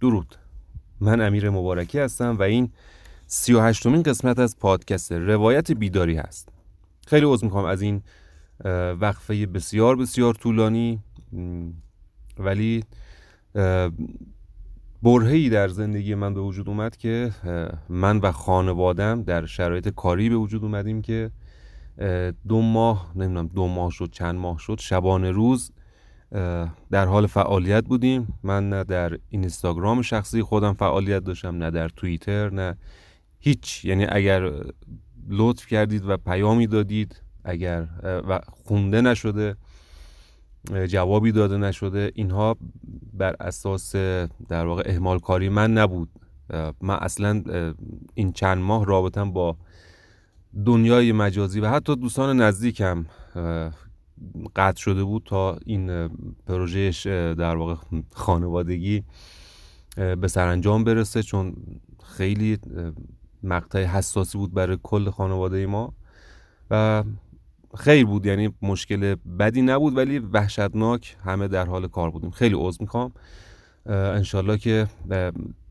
درود. من امیر مبارکی هستم و این سی و هشتمین قسمت از پادکست روایت بیداری هست. خیلی عوض می‌خوام از این وقفه بسیار بسیار طولانی ولی برهی در زندگی من به وجود اومد که من و خانوادم در شرایط کاری به وجود اومدیم که دو ماه نمی‌دونم دو ماه شد چند ماه شد شبانه روز در حال فعالیت بودیم. من نه در اینستاگرام شخصی خودم فعالیت داشتم نه در توییتر نه هیچ. یعنی اگر لطف کردید و پیامی دادید اگر و خونده نشده جوابی داده نشده اینها بر اساس در واقع اهمال کاری من نبود. من اصلا این چند ماه رابطم با دنیای مجازی و حتی دوستان نزدیکم قطع شده بود تا این پروژهش در واقع خانوادگی به سرانجام برسه چون خیلی مقطع حساسی بود برای کل خانواده ما. و خیر بود یعنی مشکل بدی نبود ولی وحشتناک همه در حال کار بودیم. خیلی عذر می‌خوام. انشالله که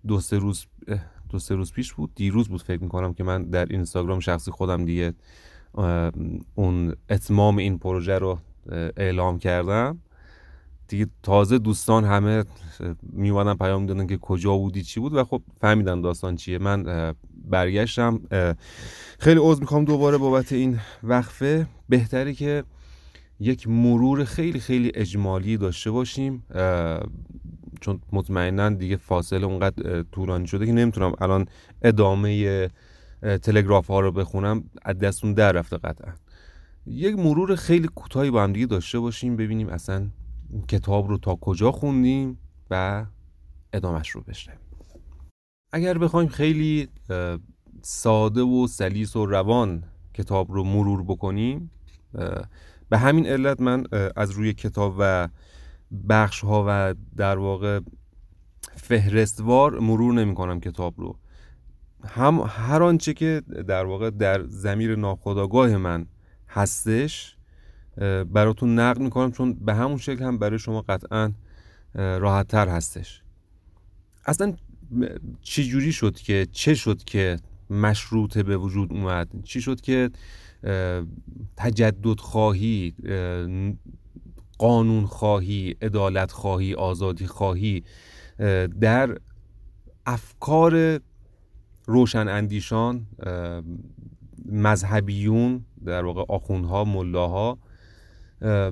دو سه روز دو سه روز پیش بود دیروز بود فکر می‌کنم که من در اینستاگرام شخصی خودم دیگه اون اتمام این پروژه رو اعلام کردم. دیگه تازه دوستان همه میومدن پیام دادن که کجا بودی چی بود؟ و خب فهمیدن داستان چیه. من برگشتم. خیلی عذر می‌خوام دوباره بابت این وقفه. بهتری که یک مرور خیلی خیلی اجمالی داشته باشیم. چون مطمئنا دیگه فاصله اونقدر طولانی شده که نمی‌تونم الان ادامه تلگراف ها رو بخونم از دستون در رفته قطعا. یک مرور خیلی کوتاهی با هم دیگه داشته باشیم ببینیم اصلا کتاب رو تا کجا خوندیم و ادامش رو بشنویم. اگر بخوایم خیلی ساده و سلیس و روان کتاب رو مرور بکنیم به همین علت من از روی کتاب و بخش ها و در واقع فهرستوار مرور نمی کنم کتاب رو. هم هر آنچه که در واقع در زمیر ناخودآگاه من هستش براتون نقل می‌کنم چون به همون شکل هم برای شما قطعا راحت تر هستش. اصلا چی جوری شد که چه شد که مشروطه به وجود اومد؟ چی شد که تجدد خواهی قانون خواهی عدالت خواهی آزادی خواهی در افکار روشن اندیشان مذهبیون در واقع آخوندها ملاها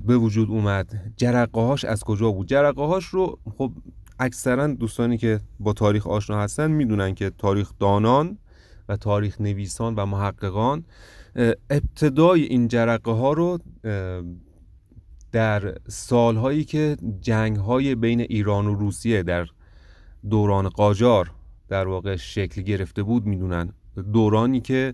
به وجود اومد. جرقه هاش از کجا بود؟ جرقه هاش رو خب اکثرا دوستانی که با تاریخ آشنا هستن می‌دونن که تاریخ دانان و تاریخ نویسان و محققان. ابتدای این جرقه ها رو در سالهایی که جنگ های بین ایران و روسیه در دوران قاجار در واقع شکل گرفته بود می‌دونن. دورانی که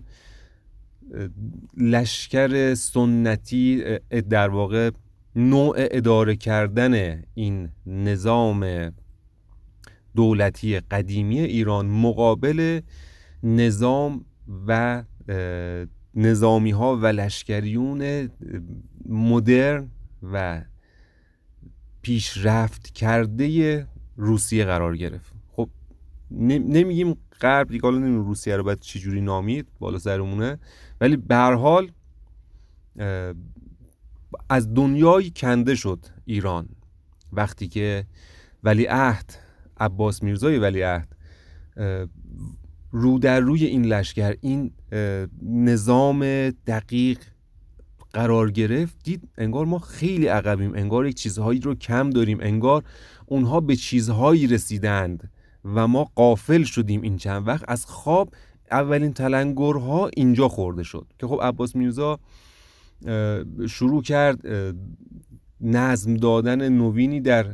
لشکر سنتی در واقع نوع اداره کردن این نظام دولتی قدیمی ایران مقابل نظام و نظامی ها و لشکریون مدرن و پیشرفت کرده روسیه قرار گرفت. نمیگیم غرب دیگه حالا نمیگیم روسیه رو باید چجوری نامید بالا سرمونه. ولی به هر حال از دنیای کنده شد ایران. وقتی که ولی عهد عباس میرزای ولی عهد رو در روی این لشکر این نظام دقیق قرار گرفت دید انگار ما خیلی عقبیم انگار یک چیزهایی رو کم داریم انگار اونها به چیزهایی رسیدند. و ما قافل شدیم این چند وقت. از خواب اولین تلنگرها اینجا خورده شد که خب عباس میرزا شروع کرد نظم دادن نوینی در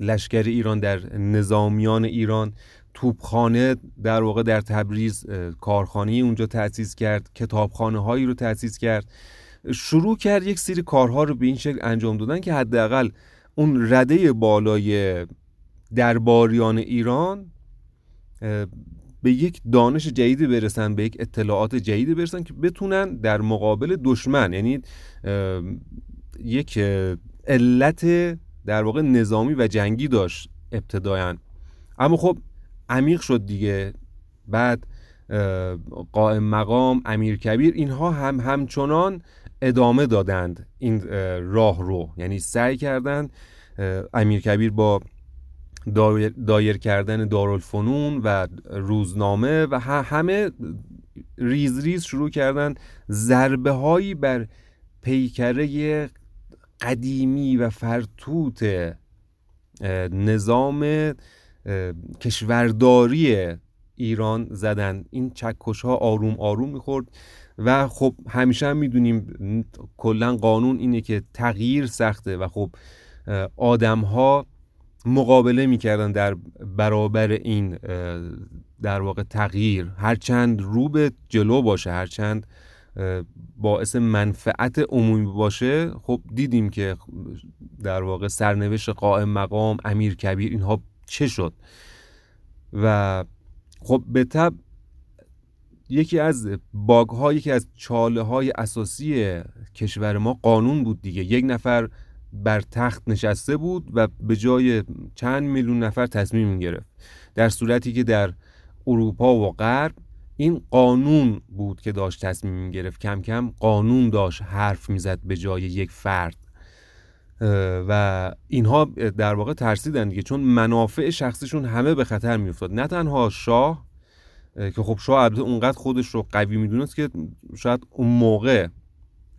لشکر ایران در نظامیان ایران. توپخانه در واقع در تبریز کارخانه اونجا تأسیس کرد کتابخانه هایی رو تأسیس کرد. شروع کرد یک سری کارها رو به این شکل انجام دادن که حداقل اون رده بالای درباریان ایران به یک دانش جدید برسن به یک اطلاعات جدید برسن که بتونن در مقابل دشمن یعنی یک علت در واقع نظامی و جنگی داشت ابتدایان اما خب عمیق شد دیگه. بعد قائم مقام امیر کبیر اینها هم همچنان ادامه دادند این راه رو یعنی سعی کردند امیر کبیر با دایر, کردن دارالفنون و روزنامه و همه ریز ریز شروع کردن ضربه هایی بر پیکره قدیمی و فرتوت نظام کشورداری ایران زدن. این چکش ها آروم آروم می‌خورد و خب همیشه هم می‌دونیم کلا قانون اینه که تغییر سخته و خب آدم ها مقابله می‌کردن در برابر این در واقع تغییر. هرچند رو به جلو باشه هرچند باعث منفعت عمومی باشه خب دیدیم که در واقع سرنوشت قائم مقام امیر کبیر اینها چه شد؟ و خب به طب یکی از باگ ها یکی از چاله های اساسی کشور ما قانون بود دیگه. یک نفر بر تخت نشسته بود و به جای چند میلیون نفر تصمیم گرفت. در صورتی که در اروپا و غرب این قانون بود که داشت تصمیم گرفت کم کم قانون داشت حرف می‌زد به جای یک فرد. و اینها در واقع ترسیدن دیگه چون منافع شخصیشون همه به خطر میافتاد. نه تنها شاه که خب شاه البته اونقدر خودش رو قوی می‌دونست که شاید اون موقع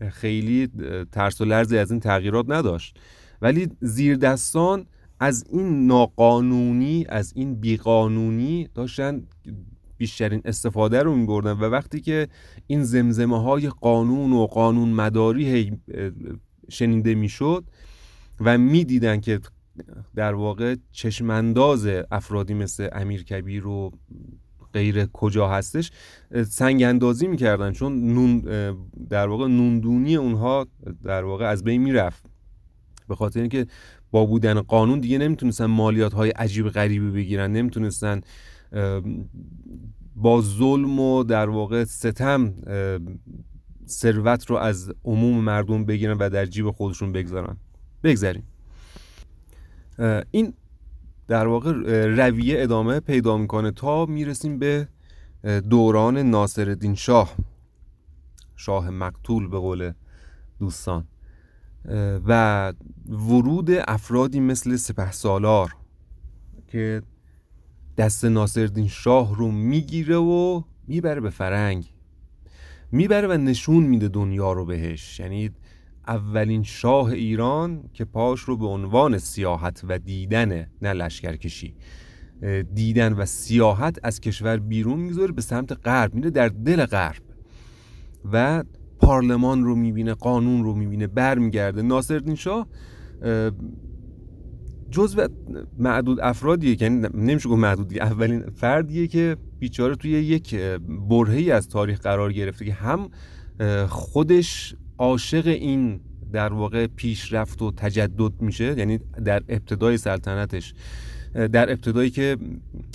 خیلی ترس و لرزی از این تغییرات نداشت. ولی زیر دستان از این ناقانونی از این بیقانونی داشتن بیشترین استفاده رو میبردن و وقتی که این زمزمه های قانون و قانون مداری شنیده می‌شد و می‌دیدن که در واقع چشمانداز افرادی مثل امیر کبیر و غیر کجا هستش سنگ اندازی می‌کردن چون نون در واقع نوندونی اونها در واقع از بین می‌رفت. به خاطر اینکه با بودن قانون دیگه نمی‌تونستن مالیات های عجیب غریبی بگیرن نمی‌تونستن با ظلم و در واقع ستم ثروت رو از عموم مردم بگیرن و در جیب خودشون بگذارن. بگذاریم. این در واقع رویه ادامه پیدا می‌کنه تا می‌رسیم به دوران ناصرالدین شاه. شاه مقتول به قول دوستان. و ورود افرادی مثل سپه سالار که دست ناصرالدین شاه رو می‌گیره و می‌بره به فرنگ. می‌بره و نشون میده دنیا رو بهش. یعنی اولین شاه ایران که پاش رو به عنوان سیاحت و دیدن نه لشکرکشی. دیدن و سیاحت از کشور بیرون می‌ذاره به سمت غرب میره در دل غرب. و پارلمان رو می‌بینه قانون رو می‌بینه برمیگرده. ناصرالدین شاه جزو معدود افرادیه که یعنی نمیشه گفت معدود اولین فردیه که بیچاره توی یک برهی از تاریخ قرار گرفته که هم خودش عاشق این در واقع پیشرفت و تجدد میشه یعنی در ابتدای سلطنتش در ابتدایی که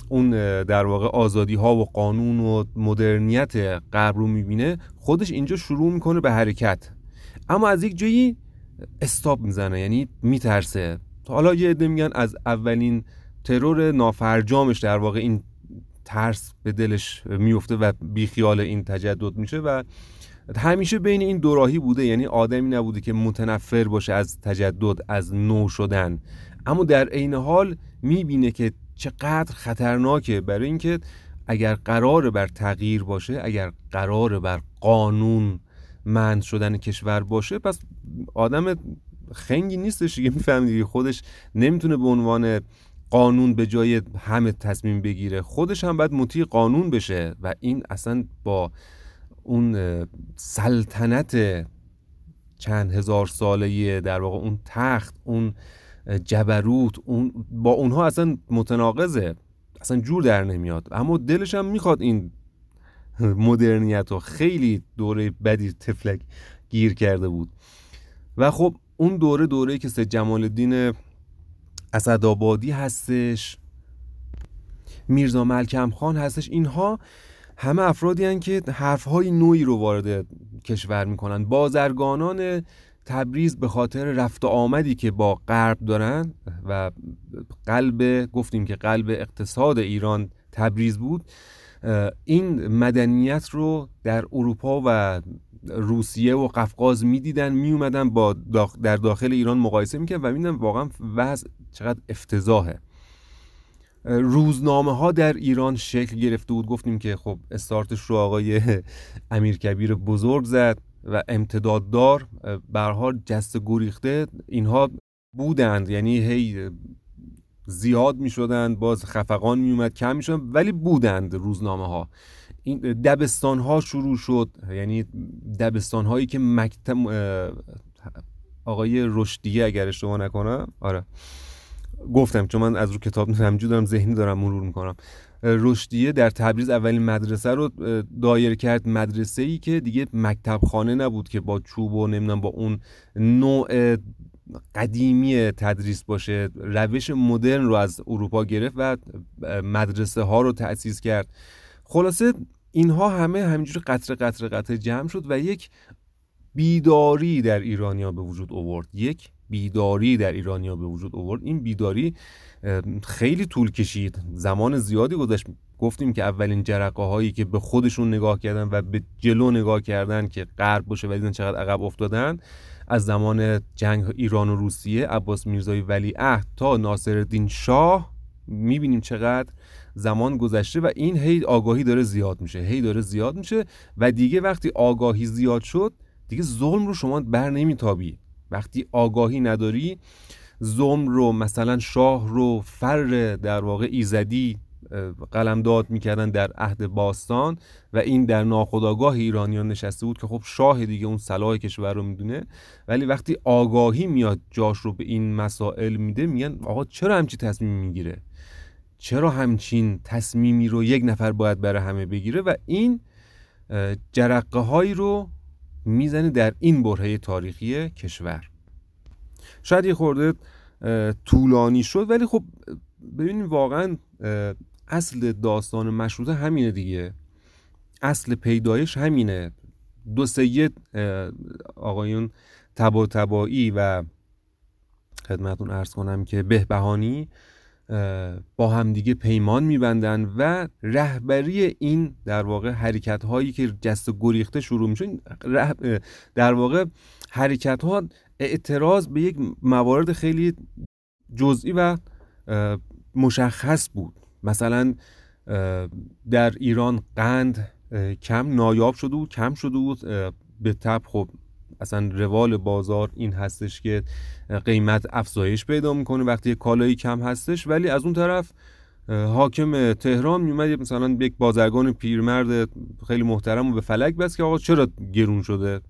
اون در واقع آزادی ها و قانون و مدرنیت غرب رو می‌بینه خودش اینجا شروع می‌کنه به حرکت. اما از یک جایی استاب می‌زنه یعنی میترسه. حالا یه عده میگن از اولین ترور نافرجامش در واقع این ترس به دلش میفته و بیخیال این تجدد میشه و همیشه بین این دوراهی بوده یعنی آدمی نبوده که متنفر باشه از تجدد از نو شدن. اما در عین حال می‌بینه که چقدر خطرناکه. برای اینکه اگر قرار بر تغییر باشه اگر قرار بر قانون مند شدن کشور باشه پس آدم خنگی نیستش دیگه می‌فهمید خودش نمی‌تونه به عنوان قانون به جای همه تصمیم بگیره. خودش هم باید مطیع قانون بشه و این اصلا با اون سلطنت چند هزار ساله در واقع اون تخت اون جبروت اون با اونها اصلا متناقضه اصلا جور در نمیاد. اما دلش هم می‌خواد این مدرنیت و خیلی دوره بدی تفلک گیر کرده بود. و خب اون دوره دوره که سه جمال الدین اسدآبادی هستش میرزا ملکم خان هستش اینها همه افرادی هن که حرفهای نوعی رو وارد کشور می‌کنن. بازرگانان تبریز به خاطر رفت آمدی که با غرب دارن و قلب گفتیم که قلب اقتصاد ایران تبریز بود. این مدنیت رو در اروپا و روسیه و قفقاز می‌دیدن میومدن با در داخل ایران مقایسه می‌کرد و میدن واقعا وضع چقدر افتضاحه. روزنامه ها در ایران شکل گرفته بود. گفتیم که خب استارتش رو آقای امیرکبیر بزرگ زد و امتداددار برها جست گریخته اینها بودند. یعنی هی زیاد می شدند باز خفقان می اومد کم می شدند ولی بودند روزنامه ها این دبستان ها شروع شد. یعنی دبستان هایی که مکتب آقای رشدیه اگر اشتباه نکنم. آره. گفتم چون من از رو کتاب همجور دارم ذهنی دارم مرور می‌کنم. رشدیه در تبریز اولین مدرسه رو دایر کرد مدرسه ای که دیگه مکتب خانه نبود که با چوب و نمی‌دونم با اون نوع قدیمی تدریس باشه. روش مدرن رو از اروپا گرفت و مدرسه ها رو تأسیس کرد. خلاصه اینها همه همینجور قطره قطره قطره جمع شد و یک بیداری در ایرانیا به وجود آورد. یک بیداری در ایرانیا به وجود آورد. این بیداری خیلی طول کشید. زمان زیادی گذشت. گفتیم که اولین جرقه هایی که به خودشون نگاه کردن و به جلو نگاه کردن که غرب باشه و دیدن چقدر عقب افتادن از زمان جنگ ایران و روسیه عباس میرزای ولیعهد تا ناصرالدین شاه می‌بینیم چقدر زمان گذشته و این هی آگاهی داره زیاد میشه هی داره زیاد میشه و دیگه وقتی آگاهی زیاد شد دیگه ظلم رو شما بر نمیتابی. وقتی آگاهی نداری ظلم رو مثلا شاه رو فر در واقع ایزدی قلمداد می‌کردن در عهد باستان و این در ناخودآگاه ایرانیان نشسته بود که خب شاه دیگه اون صلاح کشور رو می‌دونه. ولی وقتی آگاهی میاد جاش رو به این مسائل میده میگن آقا چرا همچی تصمیم می‌گیره؟ چرا همچین تصمیمی رو یک نفر باید برای همه بگیره؟ و این جرقه هایی رو می‌زنه در این برهه تاریخی کشور. شاید یه خورده طولانی شد ولی خب ببینیم واقعا اصل داستان مشروطه همینه دیگه. اصل پیدایش همینه. دو سید آقایون تبا تبایی و خدمتون ارز کنم که بهبهانی با همدیگه پیمان میبندن و رهبری این در واقع حرکت هایی که جست و گریخته شروع میشه در واقع حرکت ها اعتراض به یک موارد خیلی جزئی و مشخص بود. مثلا در ایران قند کم نایاب شده بود کم شده بود به تب. خب اصلا روال بازار این هستش که قیمت افزایش پیدا می‌کنه وقتی کالایی کم هستش. ولی از اون طرف حاکم تهران میومد مثلا یک بازرگان پیرمرد خیلی محترم و به فلک بس که آقا چرا گرون شده؟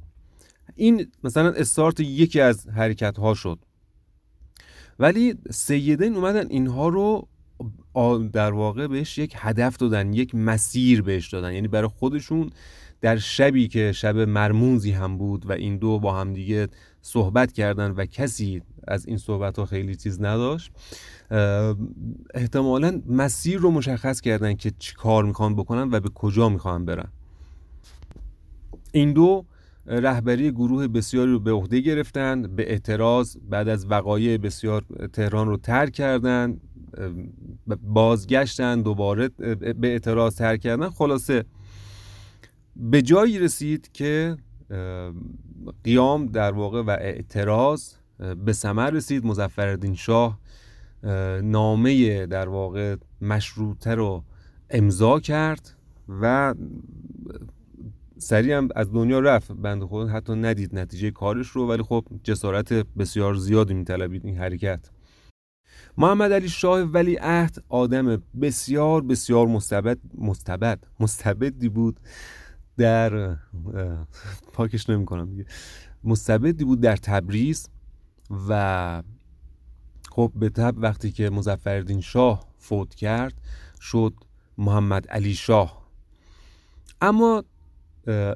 این مثلا استارت یکی از حرکت ها شد. ولی سیدین اومدن اینها رو در واقع بهش یک هدف دادن یک مسیر بهش دادن. یعنی برای خودشون در شبی که شب مرموزی هم بود و این دو با هم دیگه صحبت کردن و کسی از این صحبت ها خیلی چیز نداشت احتمالا مسیر رو مشخص کردن که چی کار می‌خوان بکنن و به کجا می‌خوان برن. این دو رهبری گروه بسیاری رو به عهده گرفتن به اعتراض بعد از وقایع بسیار تهران رو ترک کردن بازگشتن دوباره به اعتراض ترک کردن. خلاصه به جایی رسید که قیام در واقع و اعتراض به ثمر رسید. مظفرالدین شاه نامه در واقع مشروطه رو امضا کرد و سریع هم از دنیا رفت. بند خود حتی ندید نتیجه کارش رو ولی خب جسارت بسیار زیادی میطلبید این حرکت. محمد علی شاه ولی عهد آدم بسیار بسیار مستبد مستبد مستبدی بود. در پاکش نمی کنم دیگه. مستبدی بود در تبریز و خب به تب وقتی که مزفردین شاه فوت کرد شد محمد علی شاه. اما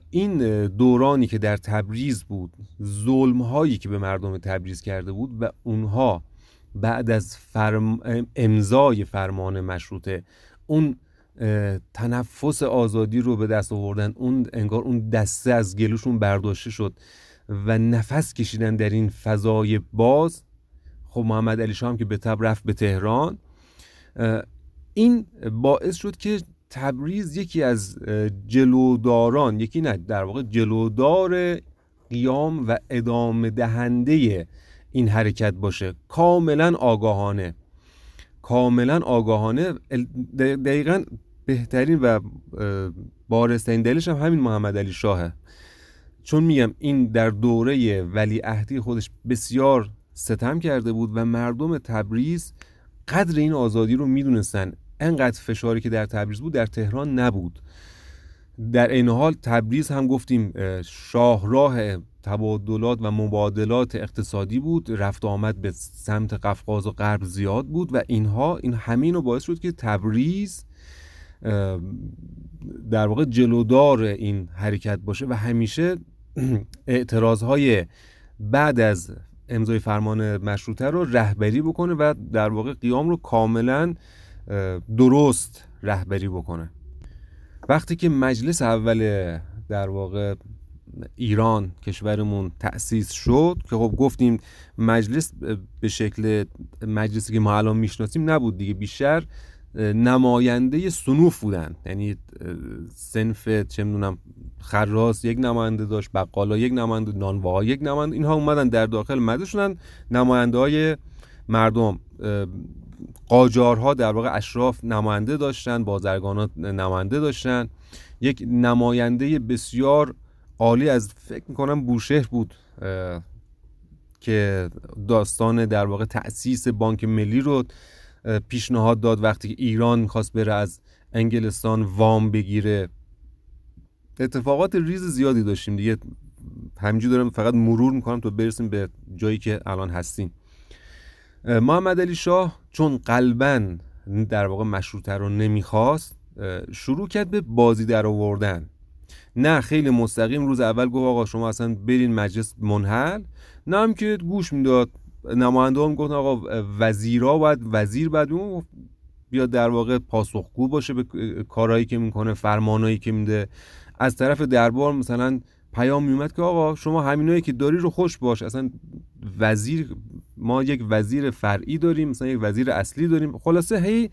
این دورانی که در تبریز بود ظلم هایی که به مردم تبریز کرده بود و اونها بعد از فرم... امضای فرمان مشروطه اون تنفس آزادی رو به دست آوردن. اون انگار اون دسته از گلوشون برداشته شد و نفس کشیدن در این فضای باز. خب محمد علی شاه هم که به تب رفت به تهران. این باعث شد که تبریز یکی از جلوداران یکی نه در واقع جلودار قیام و ادامه دهنده این حرکت باشه. کاملا آگاهانه. کاملا آگاهانه دقیقا بهترین و بارسترین دلیلش هم همین محمد علی شاهه. چون میگم این در دوره ولی عهدی خودش بسیار ستم کرده بود و مردم تبریز قدر این آزادی رو می‌دونستن. انقدر فشاری که در تبریز بود در تهران نبود. در این حال تبریز هم گفتیم شاهراه تبادلات و مبادلات اقتصادی بود رفت آمد به سمت قفقاز و غرب زیاد بود و اینها این همین رو باعث شد که تبریز در واقع جلودار این حرکت باشه و همیشه اعتراض های بعد از امضای فرمان مشروطه رو رهبری بکنه و در واقع قیام رو کاملا درست رهبری بکنه. وقتی که مجلس اول در واقع ایران کشورمون تأسیس شد که خب گفتیم مجلس به شکل مجلسی که ما الان می‌شناسیم نبود دیگه بیشتر نماینده سنوف بودن. یعنی سنف چه می‌دونم خراس یک نماینده داشت بقالا یک نماینده نانواها یک نماینده اینها اومدن در داخل مجلس شدن نماینده های مردم قاجارها در واقع اشراف نماینده داشتن بازرگانات نماینده داشتن. یک نماینده بسیار عالی از فکر می‌کنم بوشهر بود که داستان در واقع تأسیس بانک ملی رو پیشنهاد داد وقتی که ایران می‌خواست بره از انگلستان وام بگیره. اتفاقات ریز زیادی داشتیم دیگه. همینجور دارم فقط مرور می‌کنم تا برسیم به جایی که الان هستیم. محمد علی شاه چون قلبا در واقع مشروطه رو نمی‌خواست شروع کرد به بازی در آوردن. نه خیلی مستقیم. روز اول گفت آقا شما اصلا برین مجلس منحل. نه هم که گوش می‌داد. نماینده هم گفت آقا وزیرا باید وزیر باید بیاد در واقع پاسخگو باشه به کارهایی که می‌کنه فرمانایی که میده. از طرف دربار مثلا پیام میومد که آقا شما همینایی که داری رو خوش باش. اصلا وزیر ما یک وزیر فرعی داریم مثلا یک وزیر اصلی داریم. خلاصه هی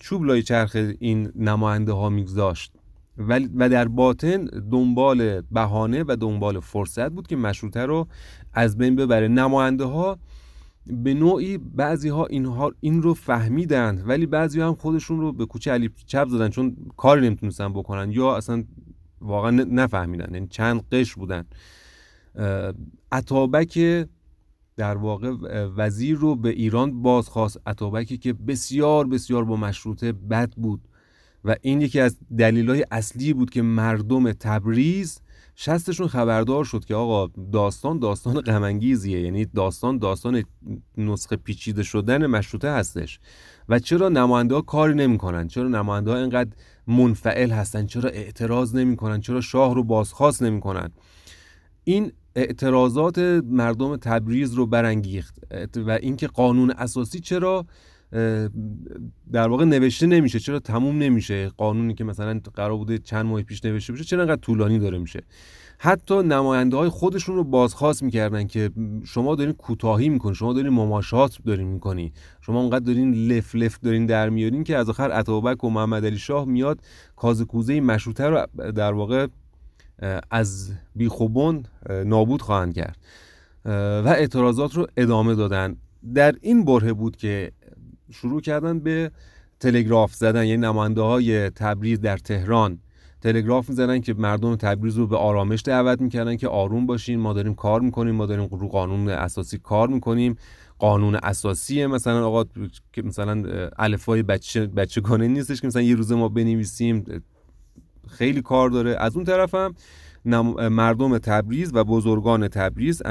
چوب لای چرخ این نماینده ها میگذاشت. و در باطن دنبال بهانه و دنبال فرصت بود که مشروطه رو از بین ببره. نماینده ها به نوعی بعضی ها اینها این رو فهمیدند ولی بعضی هم خودشون رو به کوچه علی چپ زدن چون کاری نمی‌تونستن بکنن یا اصلا واقعا نفهمیدن یعنی چند قش بودن. عطابک در واقع وزیر رو به ایران بازخواست. عطابکی که بسیار بسیار با مشروطه بد بود. و این یکی از دلیلهای اصلی بود که مردم تبریز شستشون خبردار شد که آقا داستان داستان غمانگیزیه یعنی داستان داستان نسخه پیچیده شدن مشروطه هستش. و چرا نماینده ها کاری نمی‌کنن؟ چرا نماینده ها اینقدر منفعل هستن؟ چرا اعتراض نمی‌کنن؟ چرا شاه رو بازخواست نمی‌کنن؟ این اعتراضات مردم تبریز رو برانگیخت. و اینکه قانون اساسی چرا در واقع نوشته نمیشه. چرا تموم نمیشه؟ قانونی که مثلا قرار بوده چند ماه پیش نوشته بشه چرا انقدر طولانی داره میشه؟ حتی نماینده های خودشون رو بازخواست می‌کردن که شما دارین کوتاهی می‌کنین شما دارین مماشات دارین می‌کنی. شما اونقدر دارین لف لف دارین در میارین که از آخر عطابک و محمد علی شاه میاد کاز کوزه مشروطه رو در واقع از بیخوبون نابود خواهند کرد. و اعتراضات رو ادامه دادن. در این بره بود که شروع کردن به تلگراف زدن یعنی نماینده های تبریز در تهران. تلگراف می‌زنن که مردم تبریز رو به آرامش دعوت می‌کردن که آروم باشین ما داریم کار می‌کنیم ما داریم رو قانون اساسی کار می‌کنیم. قانون اساسی مثلا آقا که مثلا الفای بچه بچگانه نیستش که مثلا یه روزه ما بنویسیم خیلی کار داره. از اون طرف هم مردم تبریز و بزرگان تبریز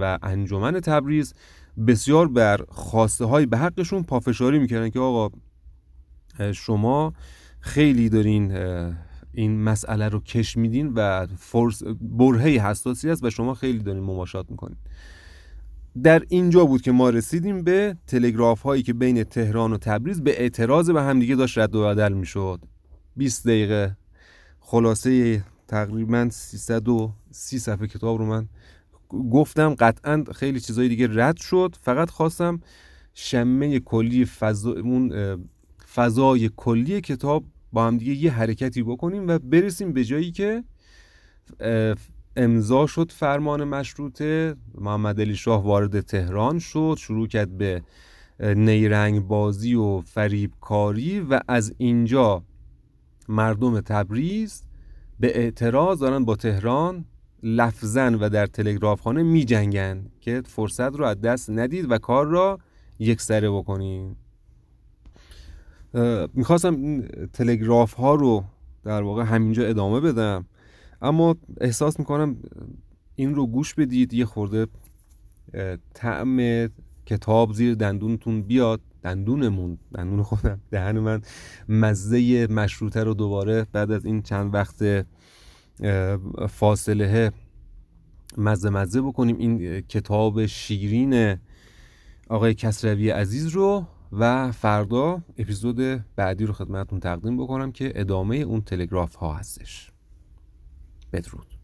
و انجمن تبریز بسیار بر خواسته های به حقشون پافشاری می‌کردن که آقا شما خیلی دارین این مسئله رو کش میدین و فرس برهه حساسی است و شما خیلی دارین مماشات می‌کنین. در اینجا بود که ما رسیدیم به تلگراف هایی که بین تهران و تبریز به اعتراض به همدیگه داشت رد و بدل می‌شد. 20 دقیقه. خلاصه تقریبا 330 صفحه کتاب رو من گفتم قطعا خیلی چیزای دیگه رد شد. فقط خواستم شمه کلی فضا فضای کلی کتاب با هم دیگه یه حرکتی بکنیم و برسیم به جایی که امضا شد فرمان مشروطه. محمد علی شاه وارد تهران شد شروع کرد به نیرنگ بازی و فریب کاری و از اینجا مردم تبریز به اعتراض دارن با تهران. لفظن و در تلگراف خانه می جنگن که فرصت رو از دست ندید و کار را یک سره بکنین. می‌خواستم این تلگراف ها رو در واقع همینجا ادامه بدم اما احساس می‌کنم این رو گوش بدید یه خورده طعم کتاب زیر دندونتون بیاد دندونمون دندون خودم دهن من مزه مشروطه رو دوباره بعد از این چند وقت فاصله مزه مزه بکنیم این کتاب شیرین آقای کسروی عزیز رو و فردا اپیزود بعدی رو خدمتتون تقدیم بکنم که ادامه اون تلگراف ها هستش. بدرود.